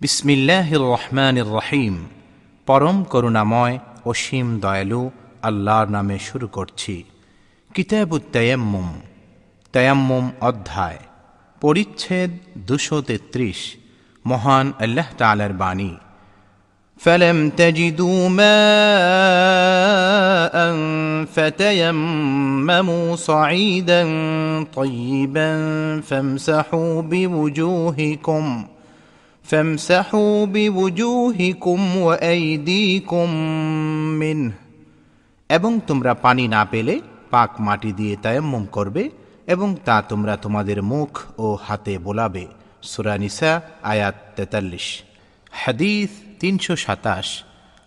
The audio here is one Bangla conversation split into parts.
বিসমিল্লাহ রহমান রহিম পরম করুণাময় অসীম দয়ালু আল্লাহর নামে শুরু করছি কিতাবুত তয়াম্মুম তয়াম্মুম অধ্যায় পরিচ্ছেদ দুশো তেত্রিশ মহান আল্লাহ তালার বাণী فلم تجدوا ماء فتيمموا صعيدا طيبا فامسحوا بوجوهكم فامسحوا بوجوهكم وأيديكم منه এবং তোমরা পানি না পেলে পাক মাটি দিয়ে তায়াম্মুম করবে এবং তা তোমরা তোমাদের মুখ ও হাতে বোলাবে সুরানিসা আয়াত তেতাল্লিশ হাদিস তিনশো সাতাশ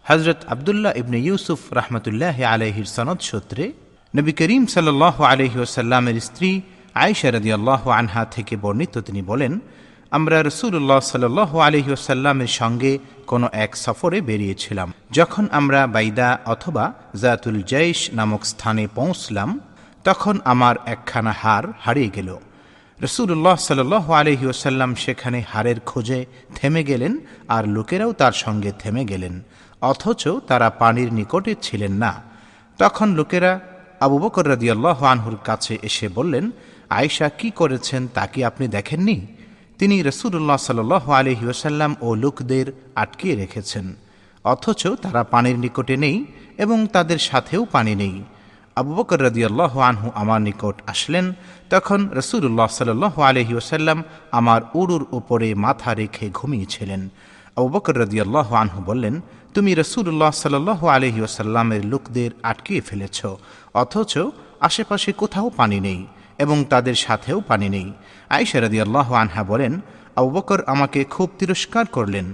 হজরত আবদুল্লাহ ইবনে ইউসুফ রহমতুল্লাহ আলহির সনদ সূত্রে নবী করিম সাল্লাহ আলহি ওসাল্লামের স্ত্রী আয়সা রদি আল্লাহ আনহা থেকে বর্ণিত তিনি বলেন আমরা রসুল্লাহ সাল্লাহ আলহি ওসাল্লামের সঙ্গে কোনো এক সফরে বেরিয়েছিলাম। যখন আমরা বাইদা অথবা জাতুল জৈশ নামক স্থানে পৌঁছলাম, তখন আমার একখানা হার হারিয়ে গেল। রসুল্লাহ সাল আলহি ওসাল্লাম সেখানে হারের খোঁজে থেমে গেলেন আর লোকেরাও তার সঙ্গে থেমে গেলেন, অথচ তারা পানির নিকটে ছিলেন না। তখন লোকেরা আবু বকর রাদিয়াল্লাহ আনহুর কাছে এসে বললেন, আয়েশা, কি করেছেন তা কি আপনি দেখেননি? তিনি রসুল্লাহ সাল আলহি ওসাল্লাম ও লোকদের আটকিয়ে রেখেছেন। অথচ তারা পানির নিকটে নেই এবং তাদের সাথেও পানি নেই। আবু বকর রদিয়াল্লাহ আনহু আমার নিকট আসলেন, তখন রসুল্লাহ সাল আলহি ওসাল্লাম আমার উড়ুর উপরে মাথা রেখে ঘুমিয়েছিলেন। আবু বকর রদিয়াল্লাহ আনহু বললেন, তুমি রসুল্লাহ সাল আলহি ওসাল্লামের লোকদের আটকিয়ে ফেলেছ, অথচ আশেপাশে কোথাও পানি নেই। এবং তাদের সাথেও পানি নেই। আইসা আল্লাহ আনহা বলেন, আবু বকর আমাকে খুব তিরস্কার করলেন,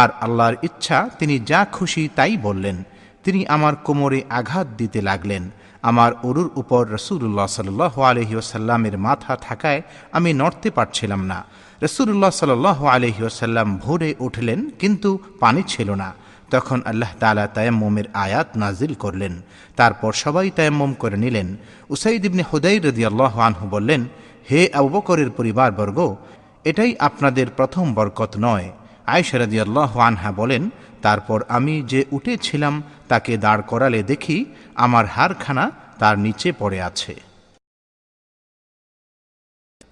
আর আল্লাহর ইচ্ছা তিনি যা খুশি তাই বললেন। তিনি আমার কোমরে আঘাত দিতে লাগলেন। আমার অরুর উপর রসুল্লাহ সাল্লাহ আলহি ওসাল্লামের মাথা থাকায় আমি নড়তে পারছিলাম না। রসুল্লাহ সাল্লাহ আলহি ওসাল্লাম ভোরে উঠলেন, কিন্তু পানি ছিল না। তখন আল্লাহ তালা তায়াম্মমের আয়াত নাজিল করলেন। তারপর সবাই তায়াম্মম করে নিলেন। উসাইদ ইবনে হুদাই রদি আল্লাহ আনহু বললেন, হে আবুবকরের পরিবারবর্গ, এটাই আপনাদের প্রথম বরকত নয়। আয়সা আল্লাহ আনহা বলেন, তারপর আমি যে উঠেছিলাম, তাকে দাঁড় করালে দেখি আমার হারখানা তার নিচে পড়ে আছে।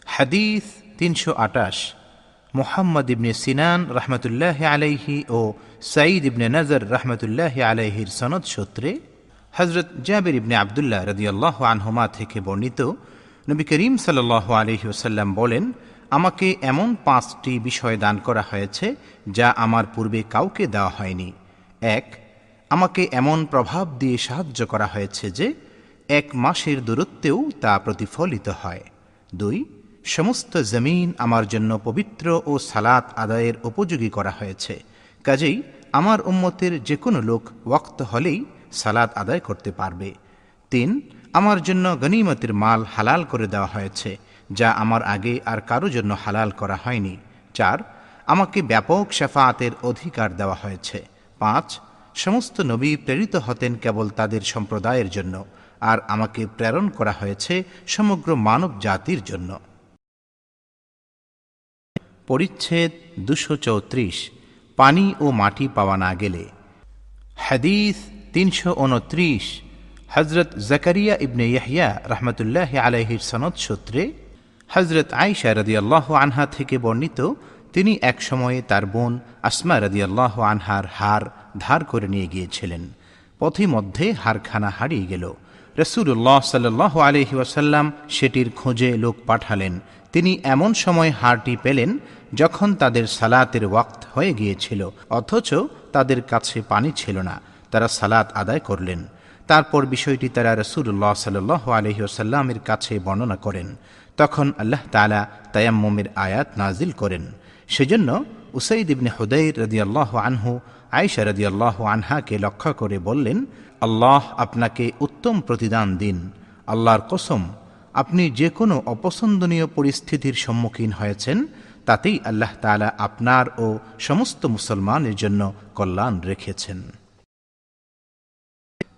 হাদিস তিনশো আটাশ। মোহাম্মদ ইবনে সিনান রহমতুল্লাহ আলাইহি ও সাঈদ ইবনে নজর রহমতুল্লাহ আলাইহির সনদ সূত্রে হজরত জাবির ইবনে আবদুল্লাহ রদিয়াল্লাহ আনহুমা থেকে বর্ণিত নবী করিম সাল্লাহ আলহি ওসাল্লাম বলেন, আমাকে এমন পাঁচটি বিষয় দান করা হয়েছে যা আমার পূর্বে কাউকে দেওয়া হয়নি। এক, আমাকে এমন প্রভাব দিয়ে সাহায্য করা হয়েছে যে এক মাসের দূরত্বেও তা প্রতিফলিত হয়। দুই সমস্ত জমিন আমার জন্য পবিত্র ও সালাত আদায়ের উপযোগী করা হয়েছে। কাজেই আমার উম্মতের যে কোনো লোক ওয়াক্ত হলেই সালাত আদায় করতে পারবে। তিন, আমার জন্য গনিমতের মাল হালাল করে দেওয়া হয়েছে, যা আমার আগে আর কারও জন্য হালাল করা হয়নি। চার, আমাকে ব্যাপক শেফাতের অধিকার দেওয়া হয়েছে। পাঁচ, সমস্ত নবী প্রেরিত হতেন কেবল তাদের সম্প্রদায়ের জন্য, আর আমাকে প্রেরণ করা হয়েছে সমগ্র মানব জাতির জন্য। পরিচ্ছেদ দুশো চৌত্রিশ, পানি ও মাটি পাওয়া না গেলে। হাদিস তিনশো উনত্রিশ হজরত জাকারিয়া ইবনে ইয়াহিয়া রহমতুল্লাহ আলহির সনদ সূত্রে হজরত আইসা রদিয়াল্লাহ আনহা থেকে বর্ণিত, তিনি এক সময়ে তার বোন আসমা রদিয়াল্লাহ আনহার হার ধার করে নিয়ে গিয়েছিলেন। পথিমধ্যে হারখানা হারিয়ে গেল। রসুল্লাহ সাল্লাহ আলহি ওয়াসাল্লাম সেটির খোঁজে লোক পাঠালেন তিনি এমন সময় হারটি পেলেন যখন তাদের সালাতের ওয়াক্ত হয়ে গিয়েছিল, অথচ তাদের কাছে পানি ছিল না। তারা সালাত আদায় করলেন। তারপর বিষয়টি তারা রসুল্লাহ সাল্লাহ আলহিউসাল্লামের কাছে বর্ণনা করেন। তখন আল্লাহ তালা তায়াম্মমের আয়াত নাজিল করেন। সেজন্য উসাইদ ইবনে হুদাইর রদিয়াল্লাহ আনহু আয়সা রদিয়াল্লাহ আনহাকে লক্ষ্য করে বললেন, আল্লাহ আপনাকে উত্তম প্রতিদান দিন। আল্লাহর কসম আপনি যে কোনো অপছন্দনীয় পরিস্থিতির সম্মুখীন হয়েছেন, তাতেই আল্লাহ তালা আপনার ও সমস্ত মুসলমানের জন্য কল্যাণ রেখেছেন।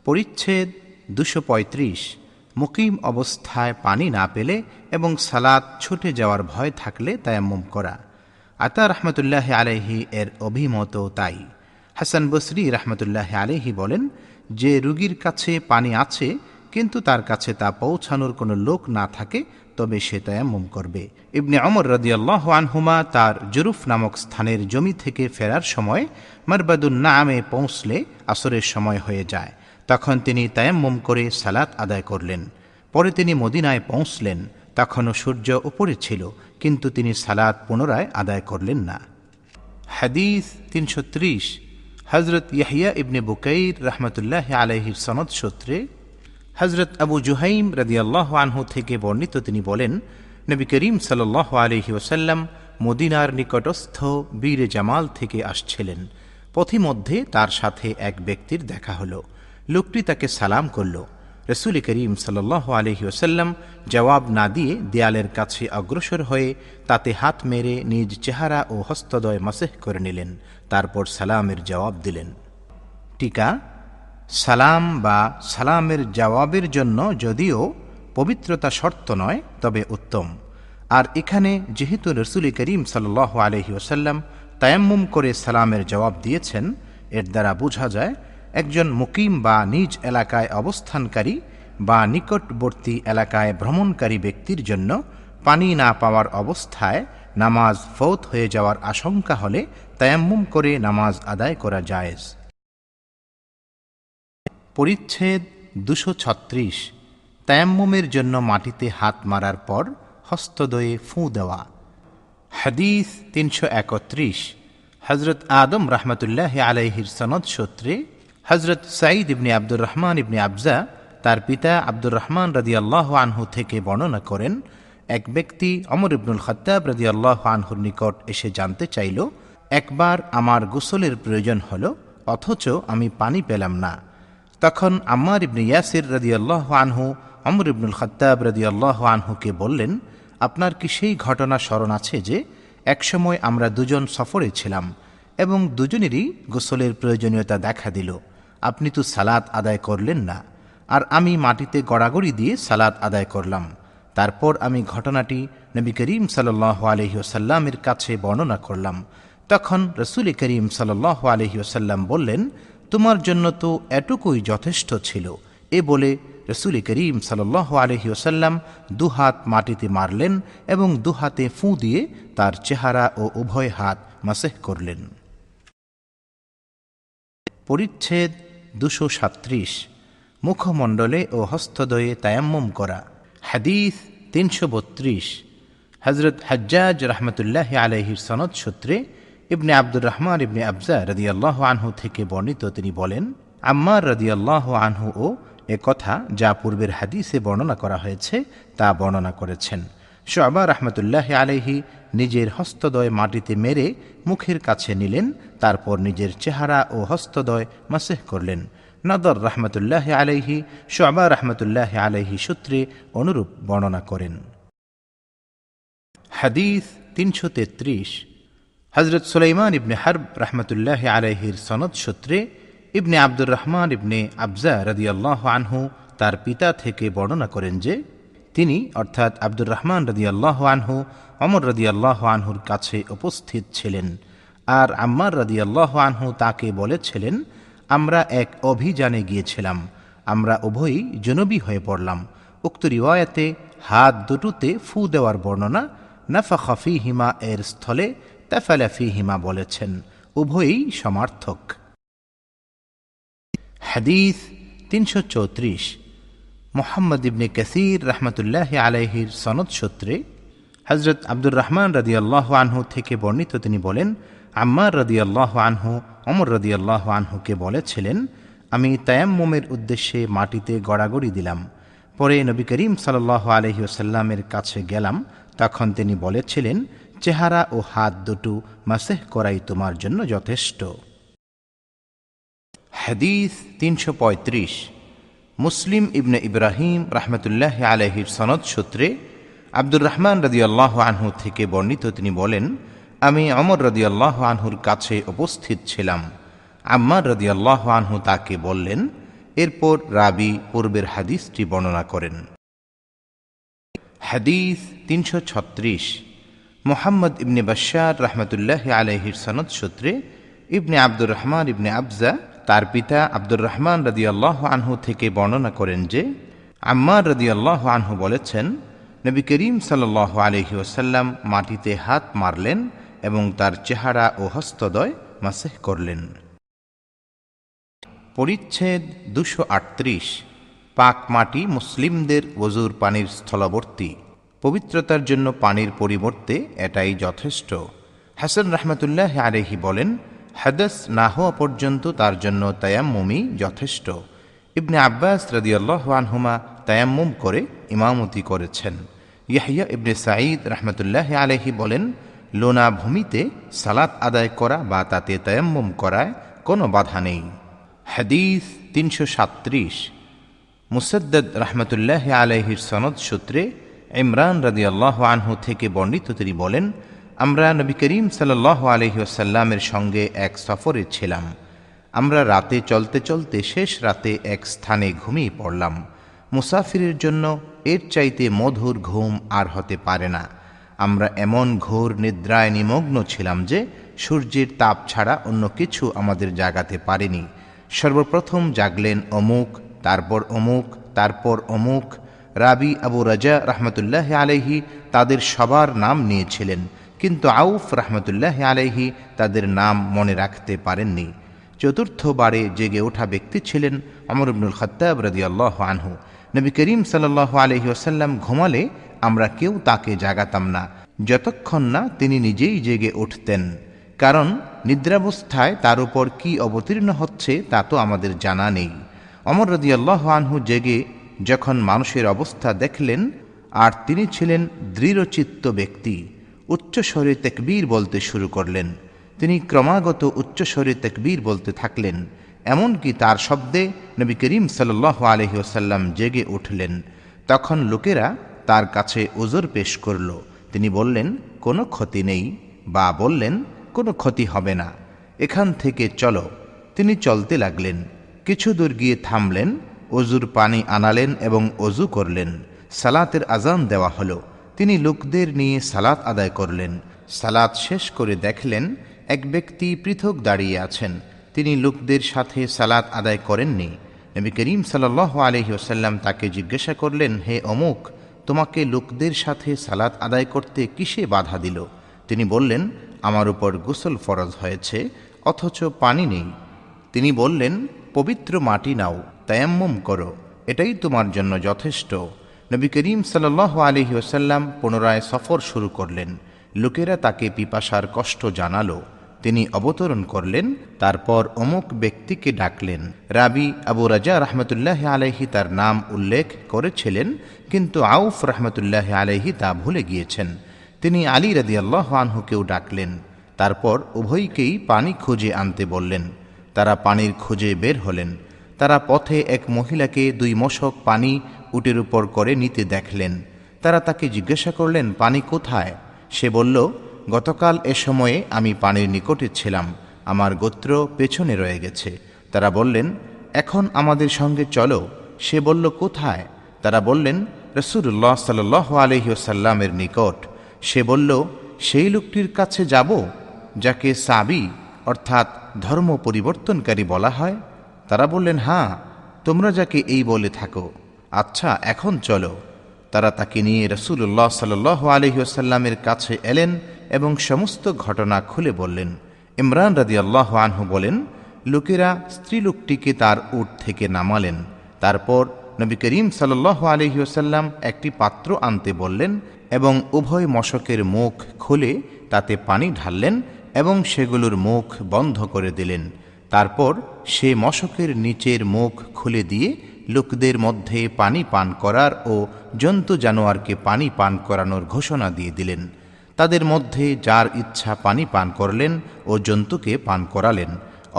পরিচ্ছেদ দুশো পঁয়ত্রিশ, মুকিম অবস্থায় পানি না পেলে এবং সালাদ ছুটে যাওয়ার ভয় থাকলে তায়াম্মুম করা। আতা রহমতুল্লাহ আলাইহি এর অভিমত তাই। হাসান বসরি রহমতুল্লাহ আলাইহি বলেন, যে রুগীর কাছে পানি আছে কিন্তু তার কাছে তা পৌঁছানোর কোনো লোক না থাকে, তবে সে তায়াম্মুম করবে। ইবনে অমর রদিয়াল্লাহ আনহুমা তার জুরুফ নামক স্থানের জমি থেকে ফেরার সময় মারবাদুন নামে পৌঁছলে আসরের সময় হয়ে যায়। তখন তিনি তায়াম্মুম করে সালাত আদায় করলেন। পরে তিনি মদিনায় পৌঁছলেন। তখনও সূর্য উপরে ছিল, কিন্তু তিনি সালাত পুনরায় আদায় করলেন না। হাদিস তিনশো ত্রিশ হজরত ইয়াহিয়া ইবনে বুকাইর রহমতুল্লাহ আলহির সনদ সূত্রে হজরত আবু জুহাইম রদিয়াল্লাহ আনহু থেকে বর্ণিত তিনি বলেন, নবী করিম সাল্লাহ আলহি ওসাল্লাম মদিনার নিকটস্থ বীর জামাল থেকে আসছিলেন। পথিমধ্যে তার সাথে এক ব্যক্তির দেখা হলো। লোকটি তাকে সালাম করল। রসুল করিম সাল্লাহ আলহি ওসাল্লাম জবাব না দিয়ে দেয়ালের কাছে অগ্রসর হয়ে তাতে হাত মেরে নিজ চেহারা ও হস্তদয় মাসেহ করে নিলেন। তারপর সালামের জবাব দিলেন, টিকা সালাম বা সালামের জবাবের জন্য যদিও পবিত্রতা শর্ত নয়, তবে উত্তম। আর এখানে যেহেতু রসুল করিম সাল আলহি ওসাল্লাম তায়াম্মুম করে সালামের জবাব দিয়েছেন, এর দ্বারা বোঝা যায় একজন মুকিম বা নিজ এলাকায় অবস্থানকারী বা নিকটবর্তী এলাকায় ভ্রমণকারী ব্যক্তির জন্য পানি না পাওয়ার অবস্থায় নামাজ ফৌত হয়ে যাওয়ার আশঙ্কা হলে তায়াম্মুম করে নামাজ আদায় করা জায়েজ। পরিচ্ছেদ দুশো ছত্রিশ। তায়াম্মুমের জন্য মাটিতে হাত মারার পর হস্তদয়ে ফুঁ দেওয়া। হাদিস তিনশো একত্রিশ। হজরত আদম রহমতুল্লাহ আলাইহির সনদ সূত্রে হজরত সাঈদ ইবনে আব্দুর রহমান ইবনে আবজা তার পিতা আব্দুর রহমান রদি আল্লাহ আনহু থেকে বর্ণনা করেন, এক ব্যক্তি অমর ইবনুল খত্তাব রদি আল্লাহ আনহুর নিকট এসে জানতে চাইল, একবার আমার গোসলের প্রয়োজন হল, অথচ আমি পানি পেলাম না। তখন আম্মার ইবনে ইয়াসির রদি আল্লাহ আনহু অমর ইবনুল খত্তাব আল্লাহ আনহুকে বললেন, আপনার কি সেই ঘটনা স্মরণ আছে যে, একসময় আমরা দুজন সফরে ছিলাম এবং দুজনেরই গোসলের প্রয়োজনীয়তা দেখা দিল। আপনি তো সালাত আদায় করলেন না। আর আমি মাটিতে গড়াগড়ি দিয়ে সালাত আদায় করলাম। তারপর আমি ঘটনাটি নবী করিম সাল্লাহ আলহিউসাল্লামের কাছে বর্ণনা করলাম। তখন রসুল করিম সাল্লাহ আলহিউসাল্লাম বললেন তোমার জন্য তো এটুকুই যথেষ্ট ছিল। এ বলে রসুল করিম সাল্লাহ আলহি ওসাল্লাম দুহাত মাটিতে মারলেন এবং দুহাতে ফুঁ দিয়ে তার চেহারা ও উভয় হাত মাসেহ করলেন। পরিচ্ছেদ দুশো সাত্রিশ। মুখমণ্ডলে ও হস্তদয়ে তায়াম্মম করা। হাদিস তিনশো বত্রিশ। হজরত হজ্জাজ রহমতুল্লাহ আলহির সনদ সূত্রে ইবনে আব্দুর রহমান ইবনে আবজা রদিয়াল্লাহ আনহু থেকে বর্ণিত তিনি বলেন, আম্মার রদিয়াল্লাহ আনহু ও এ কথা যা পূর্বের হাদিসে বর্ণনা করা হয়েছে, তা বর্ণনা করেছেন। শোয়াবা রহমতুল্লাহ আলহি নিজের হস্তদয় মাটিতে মেরে মুখের কাছে নিলেন, তারপর নিজের চেহারা ও হস্তদয় মাসেহ করলেন। নদর রহমতুল্লাহ আলহি শোয়াবা রহমতুল্লাহ আলহি সূত্রে অনুরূপ বর্ণনা করেন। হাদিস তিনশো তেত্রিশ হজরত সুলাইমান ইবনে হারব রহমতুল্লাহ আলহির সনদ সূত্রে ইবনে আব্দুর রহমান ইবনে আবজা রদিয়াল্লাহ আনহু তার পিতা থেকে বর্ণনা করেন যে, তিনি অর্থাৎ আব্দুর রহমান রদিয়াল্লাহ আনহু অমর রদিয়াল্লাহ আনহুর কাছে উপস্থিত ছিলেন। আর আম্মার রদিয়াল্লাহ আনহু তাকে বলেছিলেন, আমরা এক অভিযানে গিয়েছিলাম। আমরা উভয়ই জনবী হয়ে পড়লাম। উক্ত রিওয়ায়াতে হাত দুটোতে ফু দেওয়ার বর্ণনা নাফা খফি হিমা এর স্থলে তাফালাফি হিমা বলেছেন, উভয়ই সমার্থক। হাদিস তিনশো চৌত্রিশ, মোহাম্মদ ইবনে কাসির রহমতুল্লাহ আলাইহির সনদ সূত্রে হজরত আব্দুর রহমান রদিয়াল্লাহ আনহু থেকে বর্ণিত তিনি বলেন, আম্মার রদিয়াল্লাহ আনহু অমর রদিয়াল্লাহ আনহুকে বলেছিলেন, আমি তায়াম্মুমের উদ্দেশ্যে মাটিতে গড়াগড়ি দিলাম। পরে নবী করিম সাল্লাহ আলহি ওসাল্লামের কাছে গেলাম, তখন তিনি বলেছিলেন চেহারা ও হাত দুটো মাসেহ করাই তোমার জন্য যথেষ্ট। হাদিস তিনশো পঁয়ত্রিশ। মুসলিম ইবনে ইব্রাহিম রহমতুল্লাহ আলহির সনদ সূত্রে আব্দুর রহমান রদিয়াল্লাহ আনহু থেকে বর্ণিত তিনি বলেন, আমি অমর রদিয়াল্লাহ আনহুর কাছে উপস্থিত ছিলাম। আম্মার রদিয়াল্লাহ আনহু তাকে বললেন, এরপর রাবি পূর্বের হাদিসটি বর্ণনা করেন। হাদিস তিনশো ছত্রিশ। মোহাম্মদ ইবনে বাশার রহমতুল্লাহ আলহির সনদ সূত্রে ইবনে আব্দুর রহমান ইবনে আবজা তার পিতা আব্দুর রহমান রদিয়াল্লাহ আনহু থেকে বর্ণনা করেন যে, আম্মার রদিয়াল্লাহ আনহু বলেছেন, নবী করিম সাল আলহি ওসাল্লাম মাটিতে হাত মারলেন এবং তার চেহারা ও হস্তদয় মাসেহ করলেন। পরিচ্ছেদ দুশো আটত্রিশ, পাক মাটি মুসলিমদের ওজুর পানির স্থলবর্তী। পবিত্রতার জন্য পানির পরিবর্তে এটাই যথেষ্ট। হাসান রহমতুল্লাহ আরেহি বলেন, হাদাস না হওয়া পর্যন্ত তার জন্য তায়াম্মুমি যথেষ্ট। ইবনে আব্বাস রদিয়াল্লাহ আনহুমা তায়াম্মুম করে ইমামতি করেছেন। ইয়াহিয়া ইবনে সাঈদ রহমতুল্লাহ আলহি বলেন, লোনা ভূমিতে সালাত আদায় করা বা তাতে তায়াম্মুম করায় কোনো বাধা নেই। হাদিস তিনশো সাত্রিশ। মুসদ্দদ রহমতুল্লাহ আলহির সনদ সূত্রে ইমরান রাদিয়াল্লাহ আনহু থেকে বর্ণিত তিনি বলেন, আমরা নবী করিম সাল্লাহ আলহি আসাল্লামের সঙ্গে এক সফরে ছিলাম। আমরা রাতে চলতে চলতে শেষ রাতে এক স্থানে ঘুমিয়ে পড়লাম। মুসাফিরের জন্য এর চাইতে মধুর ঘুম আর হতে পারে না। আমরা এমন ঘোর নিদ্রায় নিমগ্ন ছিলাম যে সূর্যের তাপ ছাড়া অন্য কিছু আমাদের জাগাতে পারেনি। সর্বপ্রথম জাগলেন অমুক, তারপর অমুক তারপর অমুক রাবি আবু রাজা রহমতুল্লাহ আলহি তাদের সবার নাম নিয়েছিলেন। কিন্তু আউফ রহমতুল্লাহ আলহি তাদের নাম মনে রাখতে পারেননি। চতুর্থবারে জেগে ওঠা ব্যক্তি ছিলেন অমর ইবনুল খত্তাব আল্লাহ আনহু। নবী করিম সাল্লাহ আলহি আসাল্লাম ঘুমালে আমরা কেউ তাকে জাগাতাম না, যতক্ষণ না তিনি নিজেই জেগে উঠতেন। কারণ নিদ্রাবস্থায় তার উপর কি অবতীর্ণ হচ্ছে তা তো আমাদের জানা নেই। অমর রদি আল্লাহ আনহু জেগে যখন মানুষের অবস্থা দেখলেন, আর তিনি ছিলেন দৃঢ়চিত্ত ব্যক্তি, উচ্চস্বরে তেকবীর বলতে শুরু করলেন। তিনি ক্রমাগত উচ্চস্বরে তেকবীর বলতে থাকলেন, এমনকি তার শব্দে নবী করিম সাল্লাহ আলহি ওসাল্লাম জেগে উঠলেন। তখন লোকেরা তার কাছে ওজোর পেশ করল। তিনি বললেন, কোনো ক্ষতি নেই। বা বললেন, কোনো ক্ষতি হবে না। এখান থেকে চলো। তিনি চলতে লাগলেন। কিছু দূর গিয়ে থামলেন অজুর পানি আনালেন এবং অজু করলেন। সালাতের আজান দেওয়া হলো। তিনি লোকদের নিয়ে সালাত আদায় করলেন। সালাত শেষ করে দেখলেন এক ব্যক্তি পৃথক দাঁড়িয়ে আছেন। তিনি লোকদের সাথে সালাত আদায় করেননি। নবী করিম সাল্লাহ আলহি ওসাল্লাম তাকে জিজ্ঞাসা করলেন, হে অমুক, তোমাকে লোকদের সাথে সালাত আদায় করতে কিসে বাধা দিল? তিনি বললেন, আমার উপর গোসল ফরজ হয়েছে, অথচ পানি নেই। তিনি বললেন, পবিত্র মাটি নাও। তায়াম্মুম করো, এটাই তোমার জন্য যথেষ্ট। নবী করিম সাল্লাহ আলহি ওসাল্লাম পুনরায় সফর শুরু করলেন। লোকেরা তাকে পিপাসার কষ্ট জানালো, তিনি অবতরণ করলেন, তারপর অমুক ব্যক্তিকে ডাকলেন। রাবি আবু রাজা রহমতুল্লাহ আলহি তার নাম উল্লেখ করেছিলেন, কিন্তু আউফ রহমতুল্লাহ আলহি তা ভুলে গিয়েছেন। তিনি আলী রাদি আল্লাহ আনহুকেও ডাকলেন, তারপর উভয়কেই পানি খুঁজে আনতে বললেন। তারা পানির খুঁজে বের হলেন। তারা পথে এক মহিলাকে দুই মশক পানি উটের উপর করে নিতে দেখলেন। তারা তাকে জিজ্ঞাসা করলেন, পানি কোথায়? সে বলল, গতকাল এ সময়ে আমি পানির নিকটে ছিলাম, আমার গোত্র পেছনে রয়ে গেছে। তারা বললেন, এখন আমাদের সঙ্গে চলো। সে বলল, কোথায়? তারা বললেন রসুল্লাহ সাল আলহিউসাল্লামের নিকট। সে বলল, সেই লোকটির কাছে যাব, যাকে সাবি অর্থাৎ ধর্ম পরিবর্তনকারী বলা হয়? তারা বললেন হ্যাঁ তোমরা যাকে এই বলে থাকো আচ্ছা এখন চলো। তারা তাকে নিয়ে রসুল্লাহ সাল আলহিউসাল্লামের কাছে এলেন এবং সমস্ত ঘটনা খুলে বললেন। ইমরান রাদি আল্লাহ আনহু বলেন, লোকেরা স্ত্রীলোকটিকে তার উট থেকে নামালেন। তারপর নবী করিম সাল্লাহ আলহিউসাল্লাম একটি পাত্র আনতে বললেন এবং উভয় মশকের মুখ খুলে তাতে পানি ঢাললেন এবং সেগুলোর মুখ বন্ধ করে দিলেন। তারপর সে মশকের নিচের মুখ খুলে দিয়ে লোকদের মধ্যে পানি পান করার ও জন্তু জানোয়ারকে পানি পান করানোর ঘোষণা দিয়ে দিলেন। তাদের মধ্যে যার ইচ্ছা পানি পান করলেন ও জন্তুকে পান করালেন।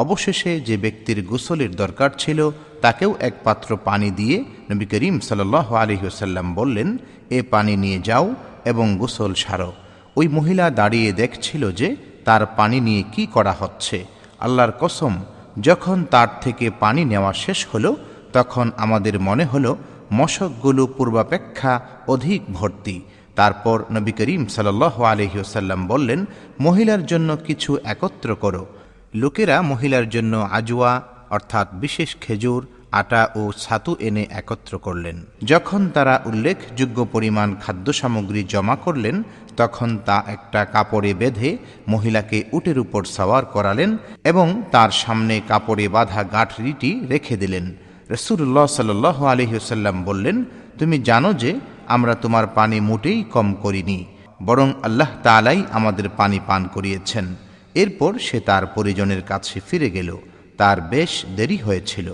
অবশেষে যে ব্যক্তির গোসলের দরকার ছিল, তাকেও এক পাত্র পানি দিয়ে নবী করিম সাল্লাহ আলহিহসাল্লাম বললেন, এ পানি নিয়ে যাও এবং গোসল সারো। ওই মহিলা দাঁড়িয়ে দেখছিল যে তার পানি নিয়ে কি করা হচ্ছে। আল্লাহর কসম, যখন তার থেকে পানি নেওয়া শেষ হলো, তখন আমাদের মনে হলো, মশকগুলো পূর্বাপেক্ষা অধিক ভর্তি। তারপর নবী করিম সাল্লাহ আলহিউসাল্লাম বললেন, মহিলার জন্য কিছু একত্র করো। লোকেরা মহিলার জন্য আজুয়া অর্থাৎ বিশেষ খেজুর আটা ও ছাতু এনে একত্র করলেন। যখন তারা উল্লেখযোগ্য পরিমাণ খাদ্য সামগ্রী জমা করলেন, তখন তা একটা কাপড়ে বেঁধে মহিলাকে উটের উপর সাওয়ার করালেন এবং তার সামনে কাপড়ে বাঁধা গাঁঠরিটি রেখে দিলেন। রসুল্লাহ সাল আলহিহসাল্লাম বললেন, তুমি জানো যে আমরা তোমার পানি মোটেই কম করিনি, বরং আল্লাহ তালাই আমাদের পানি পান করিয়েছেন। এরপর সে তার পরিজনের কাছে ফিরে গেল। তার বেশ দেরি হয়েছিল।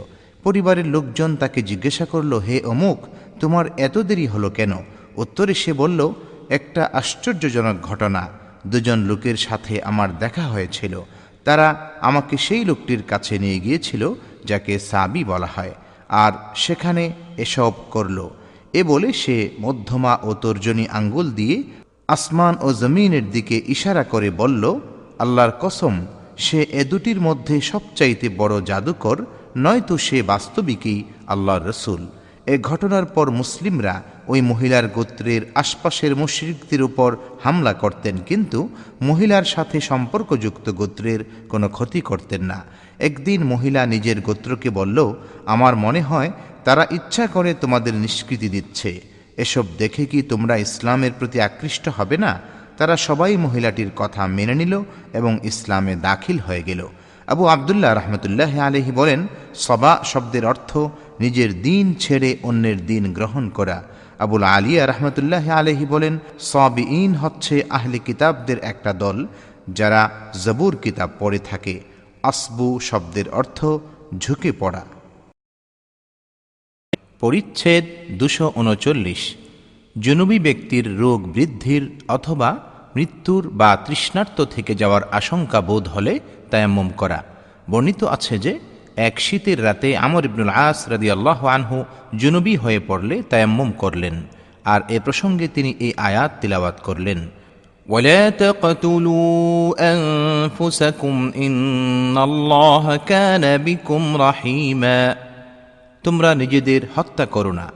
পরিবারের লোকজন তাকে জিজ্ঞাসা করল, হে অমুক, তোমার এত দেরি হলো কেন? উত্তরে সে বলল, একটা আশ্চর্যজনক ঘটনা। দুজন লোকের সাথে আমার দেখা হয়েছিল। তারা আমাকে সেই লোকটির কাছে নিয়ে গিয়েছিল, যাকে সাবি বলা হয়, আর সেখানে এসব করল। এ বলে সে মধ্যমা ও তর্জনী আঙ্গুল দিয়ে আসমান ও জমিনের দিকে ইশারা করে বলল, আল্লাহর কসম, সে এ দুটির মধ্যে সবচাইতে বড় জাদুকর নয়তো সে বাস্তবিকই আল্লাহর রসুল। এ ঘটনার পর মুসলিমরা ওই মহিলার গোত্রের আশপাশের মুশ্রিকদের উপর হামলা করতেন, কিন্তু মহিলার সাথে সম্পর্কযুক্ত গোত্রের কোনো ক্ষতি করতেন না। একদিন মহিলা নিজের গোত্রকে বলল, আমার মনে হয় তারা ইচ্ছা করে তোমাদের নিষ্কৃতি দিচ্ছে। এসব দেখে কি তোমরা ইসলামের প্রতি আকৃষ্ট হবে না? তারা সবাই মহিলাটির কথা মেনে নিল এবং ইসলামে দাখিল হয়ে গেল। আবু আবদুল্লাহ রহমতুল্লাহ আলহি বলেন, সবা শব্দের অর্থ নিজের দিন ছেড়ে অন্যের দিন গ্রহণ করা। আবুল আলিয়া রহমতুল্লাহ আলহি বলেন সব সবিইন হচ্ছে আহলি কিতাবদের একটা দল যারা জবুর কিতাব পড়ে থাকে। আসবু শব্দের অর্থ ঝুঁকে পড়া। পরিচ্ছেদ দুশো উনচল্লিশ। জনুবী ব্যক্তির রোগ বৃদ্ধির অথবা মৃত্যুর বা তৃষ্ণার্ত থেকে যাওয়ার আশঙ্কা বোধ হলে তায়াম্মম করা বর্ণিত আছে যে এক শীতের রাতে আমর ইবনুল আস রাদি আল্লাহ আনহু জুনুবি হয়ে পড়লে তায়াম্মম করলেন আর এ প্রসঙ্গে তিনি এই আয়াত তিলাবাত করলেন ولا تقتلوا أنفسكم إن الله كان بكم رحيما তোমরা নিজেদের হত্যা করো না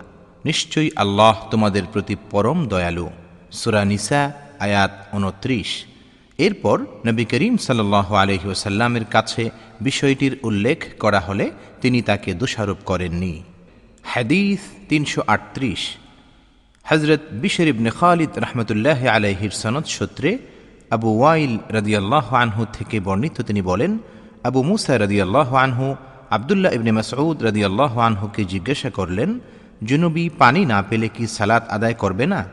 নিশ্চয়ই আল্লাহ তোমাদের প্রতি পরম দয়ালু সুরা নিসা আয়াত উনত্রিশ। এরপর নবী করিম সাল্লাহ আলহি ওসাল্লামের কাছে বিষয়টির উল্লেখ করা হলে তিনি তাকে দোষারোপ করেননি। হাদিস তিনশো আটত্রিশ। হজরত বিশর ইবনে খালিদ রহমতুল্লাহ আলহির সনদ সূত্রে আবু ওয়াইল রদিয়াল্লাহ আনহু থেকে বর্ণিত তিনি বলেন, আবু মুসা রদিয়াল্লাহ আনহু আবদুল্লাহ ইবনে মাসউদ রদিয়াল্লাহ আনহুকে জিজ্ঞাসা করলেন, জুনুবি পানি না পেলে কি সালাত আদায় করবে না?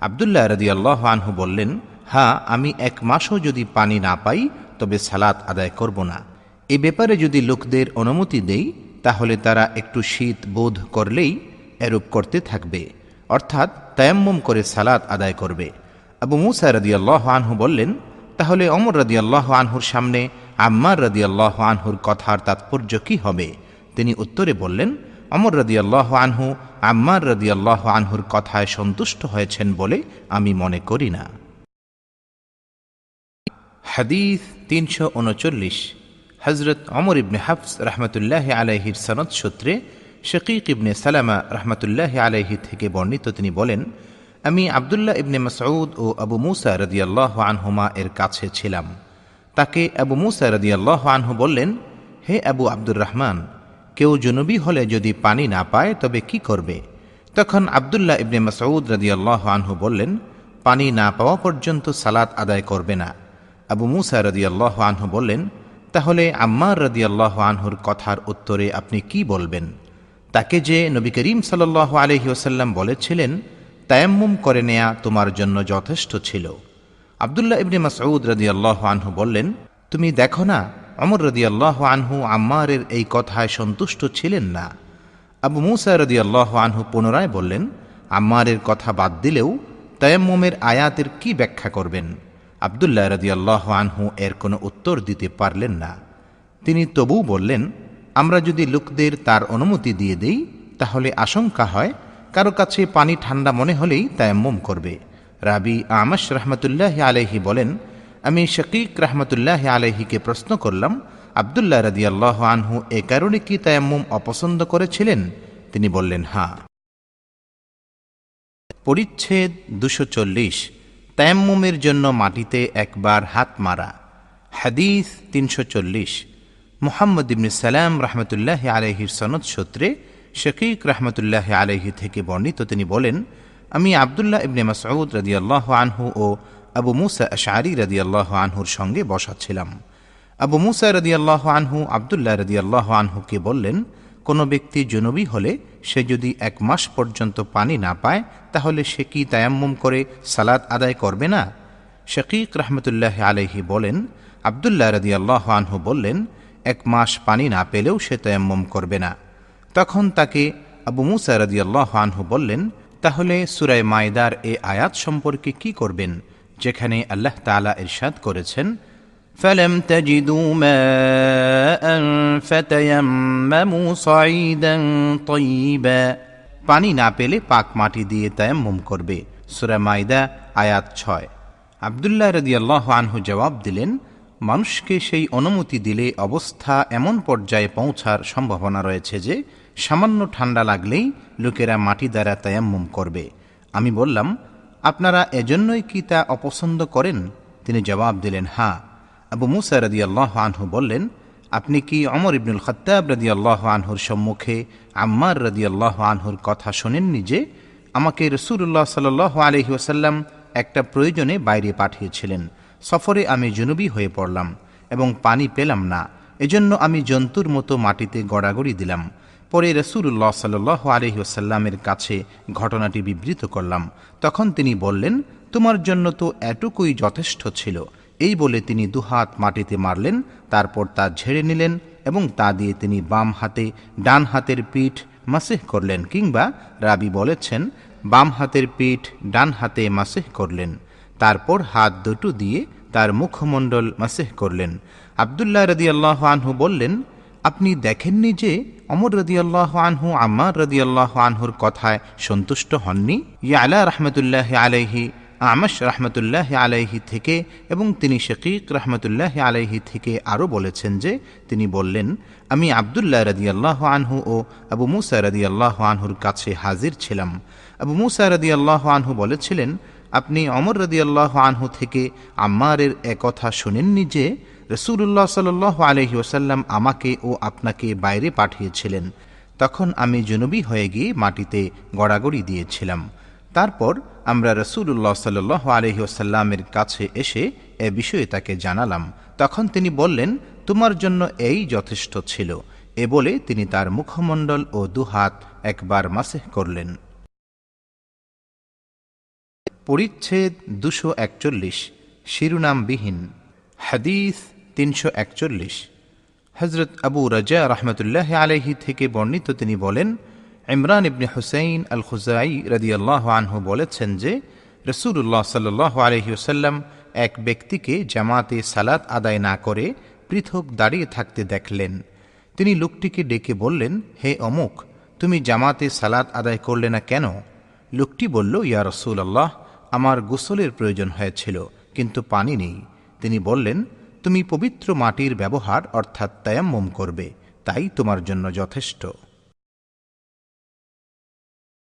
আবদুল্লাহ রদিয়াল্লাহ আনহু বললেন হ্যাঁ আমি এক মাসও যদি পানি না পাই, তবে সালাত আদায় করব না। এ ব্যাপারে যদি লোকদের অনুমতি দেই, তাহলে তারা একটু শীত বোধ করলেই এরূপ করতে থাকবে। অর্থাৎ তায়াম্মম করে সালাত আদায় করবে। আবু মুসা রদিয়াল্লাহ আনহু বললেন, তাহলে অমর রদিয়াল্লাহ আনহুর সামনে আম্মার রদিয়াল্লাহ আনহুর কথার তাৎপর্য কি হবে? তিনি উত্তরে বললেন অমর রদিয়াল্লাহ আনহু আম্মার রদিয়াল্লাহ আনহুর কথায় সন্তুষ্ট হয়েছেন বলে আমি মনে করি না। হাদিস তিনশো উনচল্লিশ হজরত অমর ইবনে হাফস রহমতুল্লাহ আলাইহির সনদ সূত্রে শকিক ইবনে সালামা রহমতুল্লাহ আলাইহি থেকে বর্ণিত তিনি বলেন, আমি আবদুল্লাহ ইবনে মাসউদ ও আবু মুসা রদিয়াল্লাহ আনহুমা এর কাছে ছিলাম। তাকে আবু মুসা রদিয়াল্লাহ আনহু বললেন, হে আবু আব্দুর রহমান কেউ জনবী হলে যদি পানি না পায়, তবে কি করবে? তখন আবদুল্লাহ ইবনে মাসউদ রদিয়াল্লাহ আনহু বললেন, পানি না পাওয়া পর্যন্ত সালাত আদায় করবে না। আবু মুসা রদিয়াল্লাহ আনহু বললেন, তাহলে আম্মার রদিয়াল্লাহ আনহুর কথার উত্তরে আপনি কি বলবেন? তাকে যে নবী করিম সাল্লাহ আলহি ওসাল্লাম বলেছিলেন, তায়াম্মুম করে নেয়া তোমার জন্য যথেষ্ট ছিল। আবদুল্লাহ ইবনে মাসউদ রদিয়াল্লাহ আনহু বললেন, তুমি দেখো না অমর রদিয়াল্লাহ আনহু আম্মারের এই কথায় সন্তুষ্ট ছিলেন না। আবু মুসা রদিয়াল্লাহ আনহু পুনরায় বললেন, আম্মারের কথা বাদ দিলেও তায়াম্মুমের আয়াতের কি ব্যাখ্যা করবেন? আবদুল্লাহ রদিয়াল্লাহ আনহু এর কোনো উত্তর দিতে পারলেন না। তিনি তবু বললেন, আমরা যদি লোকদের তার অনুমতি দিয়ে দেই, তাহলে আশঙ্কা হয় কারও কাছে পানি ঠান্ডা মনে হলেই তায়াম্মুম করবে। রাবি আমাস রহমতুল্লাহ আলহি বলেন আমি শকিক রহমতুল্লাহ আলহিকে প্রশ্ন করলাম, আবদুল্লাহ রদিয়াল্লাহ আনহু এ কারণে কি তায়াম্মুম অপছন্দ করেছিলেন? তিনি বললেন হ্যাঁ পরিচ্ছেদ দুশো চল্লিশ, তায়াম্মুমের জন্য মাটিতে একবার হাত মারা। হাদিস তিনশো চল্লিশ, মুহাম্মদ ইবনে সালাম রহমতুল্লাহ আলহির সনদ সূত্রে শকিক রহমতুল্লাহ আলহি থেকে বর্ণিত তিনি বলেন, আমি আবদুল্লাহ ইবনে মাসউদ রদিয়াল্লাহ আনহু ও আবু মুসা আশারি রদিয়াল্লাহ আনহুর সঙ্গে বসা ছিলাম আবু মুসা রদিয়াল্লাহ আনহু আবদুল্লাহ রদিয়াল্লাহ আনহুকে বললেন, কোনো ব্যক্তি জনবী হলে সে যদি এক মাস পর্যন্ত পানি না পায়, তাহলে সে কি তায়াম্মুম করে সালাদ আদায় করবে না? শকিক রহমতুল্লাহ আলহি বলেন, আবদুল্লাহ রদিয়াল্লাহ আনহু বললেন, এক মাস পানি না পেলেও সে তায়াম্মুম করবে না। তখন তাকে আবু মুসা রদিয়াল্লাহ আনহু বললেন, তাহলে সুরায় মায়দার এ আয়াত সম্পর্কে কি করবেন? যেখানে আল্লাহ তালা ইরশাদ করেছেন فلم تجدوا ماء فتيمموا صعيدا طيبا পানি না পেলে পাক মাটি দিয়ে তায়াম্মুম করবে সুরা মাইদা আয়াত ছয় আবদুল্লাহ রদিয়াল্লাহ আনহু জবাব দিলেন মানুষকে সেই অনুমতি দিলে অবস্থা এমন পর্যায়ে পৌঁছার সম্ভাবনা রয়েছে যে সামান্য ঠান্ডা লাগলেই লোকেরা মাটি দ্বারা তায়াম্মুম করবে আমি বললাম আপনারা এজন্যই কি তা অপছন্দ করেন? তিনি জবাব দিলেন হ্যাঁ। আবু মুসা রদিয়াল্লাহ আনহু বললেন, আপনি কি অমর ইবনুল খত্তাব রদিয়াল্লাহ আনহুর সম্মুখে আম্মার রদিয়াল্লাহ আনহুর কথা শোনেননি যে আমাকে রসুল্লাহ সাল আলহি ওসাল্লাম একটা প্রয়োজনে বাইরে পাঠিয়েছিলেন? সফরে আমি জুনুবি হয়ে পড়লাম এবং পানি পেলাম না। এজন্য আমি জন্তুর মতো মাটিতে গড়াগড়ি দিলাম। পরে রসুল্লাহ সাল আলহি ওসাল্লামের কাছে ঘটনাটি বিবৃত করলাম। তখন তিনি বললেন, তোমার জন্য তো এটুকুই যথেষ্ট ছিল। এই বলে তিনি দুহাত মাটিতে মারলেন, তারপর তা ঝেড়ে নিলেন এবং তা দিয়ে তিনি বাম হাতে ডান হাতের পিঠ মাসেহ করলেন কিংবা রাবি বলেছেন, বাম হাতের পিঠ ডান হাতে মাসেহ করলেন। তারপর হাত দুটো দিয়ে তার মুখমণ্ডল মাসেহ করলেন। আবদুল্লাহ রদিয়াল্লাহ আনহু বললেন, আপনি দেখেননি যে অমর রদিয়াল্লাহ আনহু, আম্মার রদিয়াল্লাহ আনহুর কথায় সন্তুষ্ট হননি। ইয়ালা রহমতুল্লাহ আলাইহি, আমাশ রহমতুল্লাহ আলাইহি থেকে এবং তিনি শকিক রহমতুল্লাহ আলাইহি থেকে আরও বলেছেন যে, তিনি বললেন, আমি আবদুল্লাহ রদিয়াল্লাহ আনহু ও আবু মুসা রদিয়াল্লাহ আনহুর কাছে হাজির ছিলাম। আবু মুসা রদিয়াল্লাহ আনহু বলেছিলেন, আপনি অমর রদিয়াল্লাহ আনহু থেকে আম্মারের একথা শোনেননি যে রসুল্লাহ সাল আলহি ওসাল্লাম আমাকে ও আপনাকে বাইরে পাঠিয়েছিলেন। তখন আমি জনবী হয়ে গিয়ে মাটিতে গড়াগড়ি দিয়েছিলাম। তারপর আমরা রসুল্লাহ সাল আলহি ওসাল্লামের কাছে এসে এ বিষয়ে তাকে জানালাম। তখন তিনি বললেন, তোমার জন্য এই যথেষ্ট ছিল। এ বলে তিনি তার মুখমণ্ডল ও দুহাত একবার মাসেহ করলেন। পরিচ্ছেদ দুশো একচল্লিশ, শিরুনামবিহীন। হাদিস তিনশো একচল্লিশ। হজরত আবু রাজা রহমতুল্লাহ আলহি থেকে বর্ণিত তিনি বলেন, ইমরান ইবনে হুসাইন আল খুজাই রদিয়াল্লাহ আনহু বলেছেন যে রসুল্লাহ সাল্লাহ আলহিউসাল্লাম এক ব্যক্তিকে জামাতে সালাত আদায় না করে পৃথক দাঁড়িয়ে থাকতে দেখলেন। তিনি লোকটিকে ডেকে বললেন, হে অমুক, তুমি জামাতে সালাত আদায় করলে না কেন? লোকটি বলল, ইয়া রসুল আল্লাহ আমার গোসলের প্রয়োজন হয়েছিল, কিন্তু পানি নেই। তিনি বললেন তুমি পবিত্র মাটির ব্যবহার অর্থাৎ তায়াম্মম করবে তাই তোমার জন্য যথেষ্ট।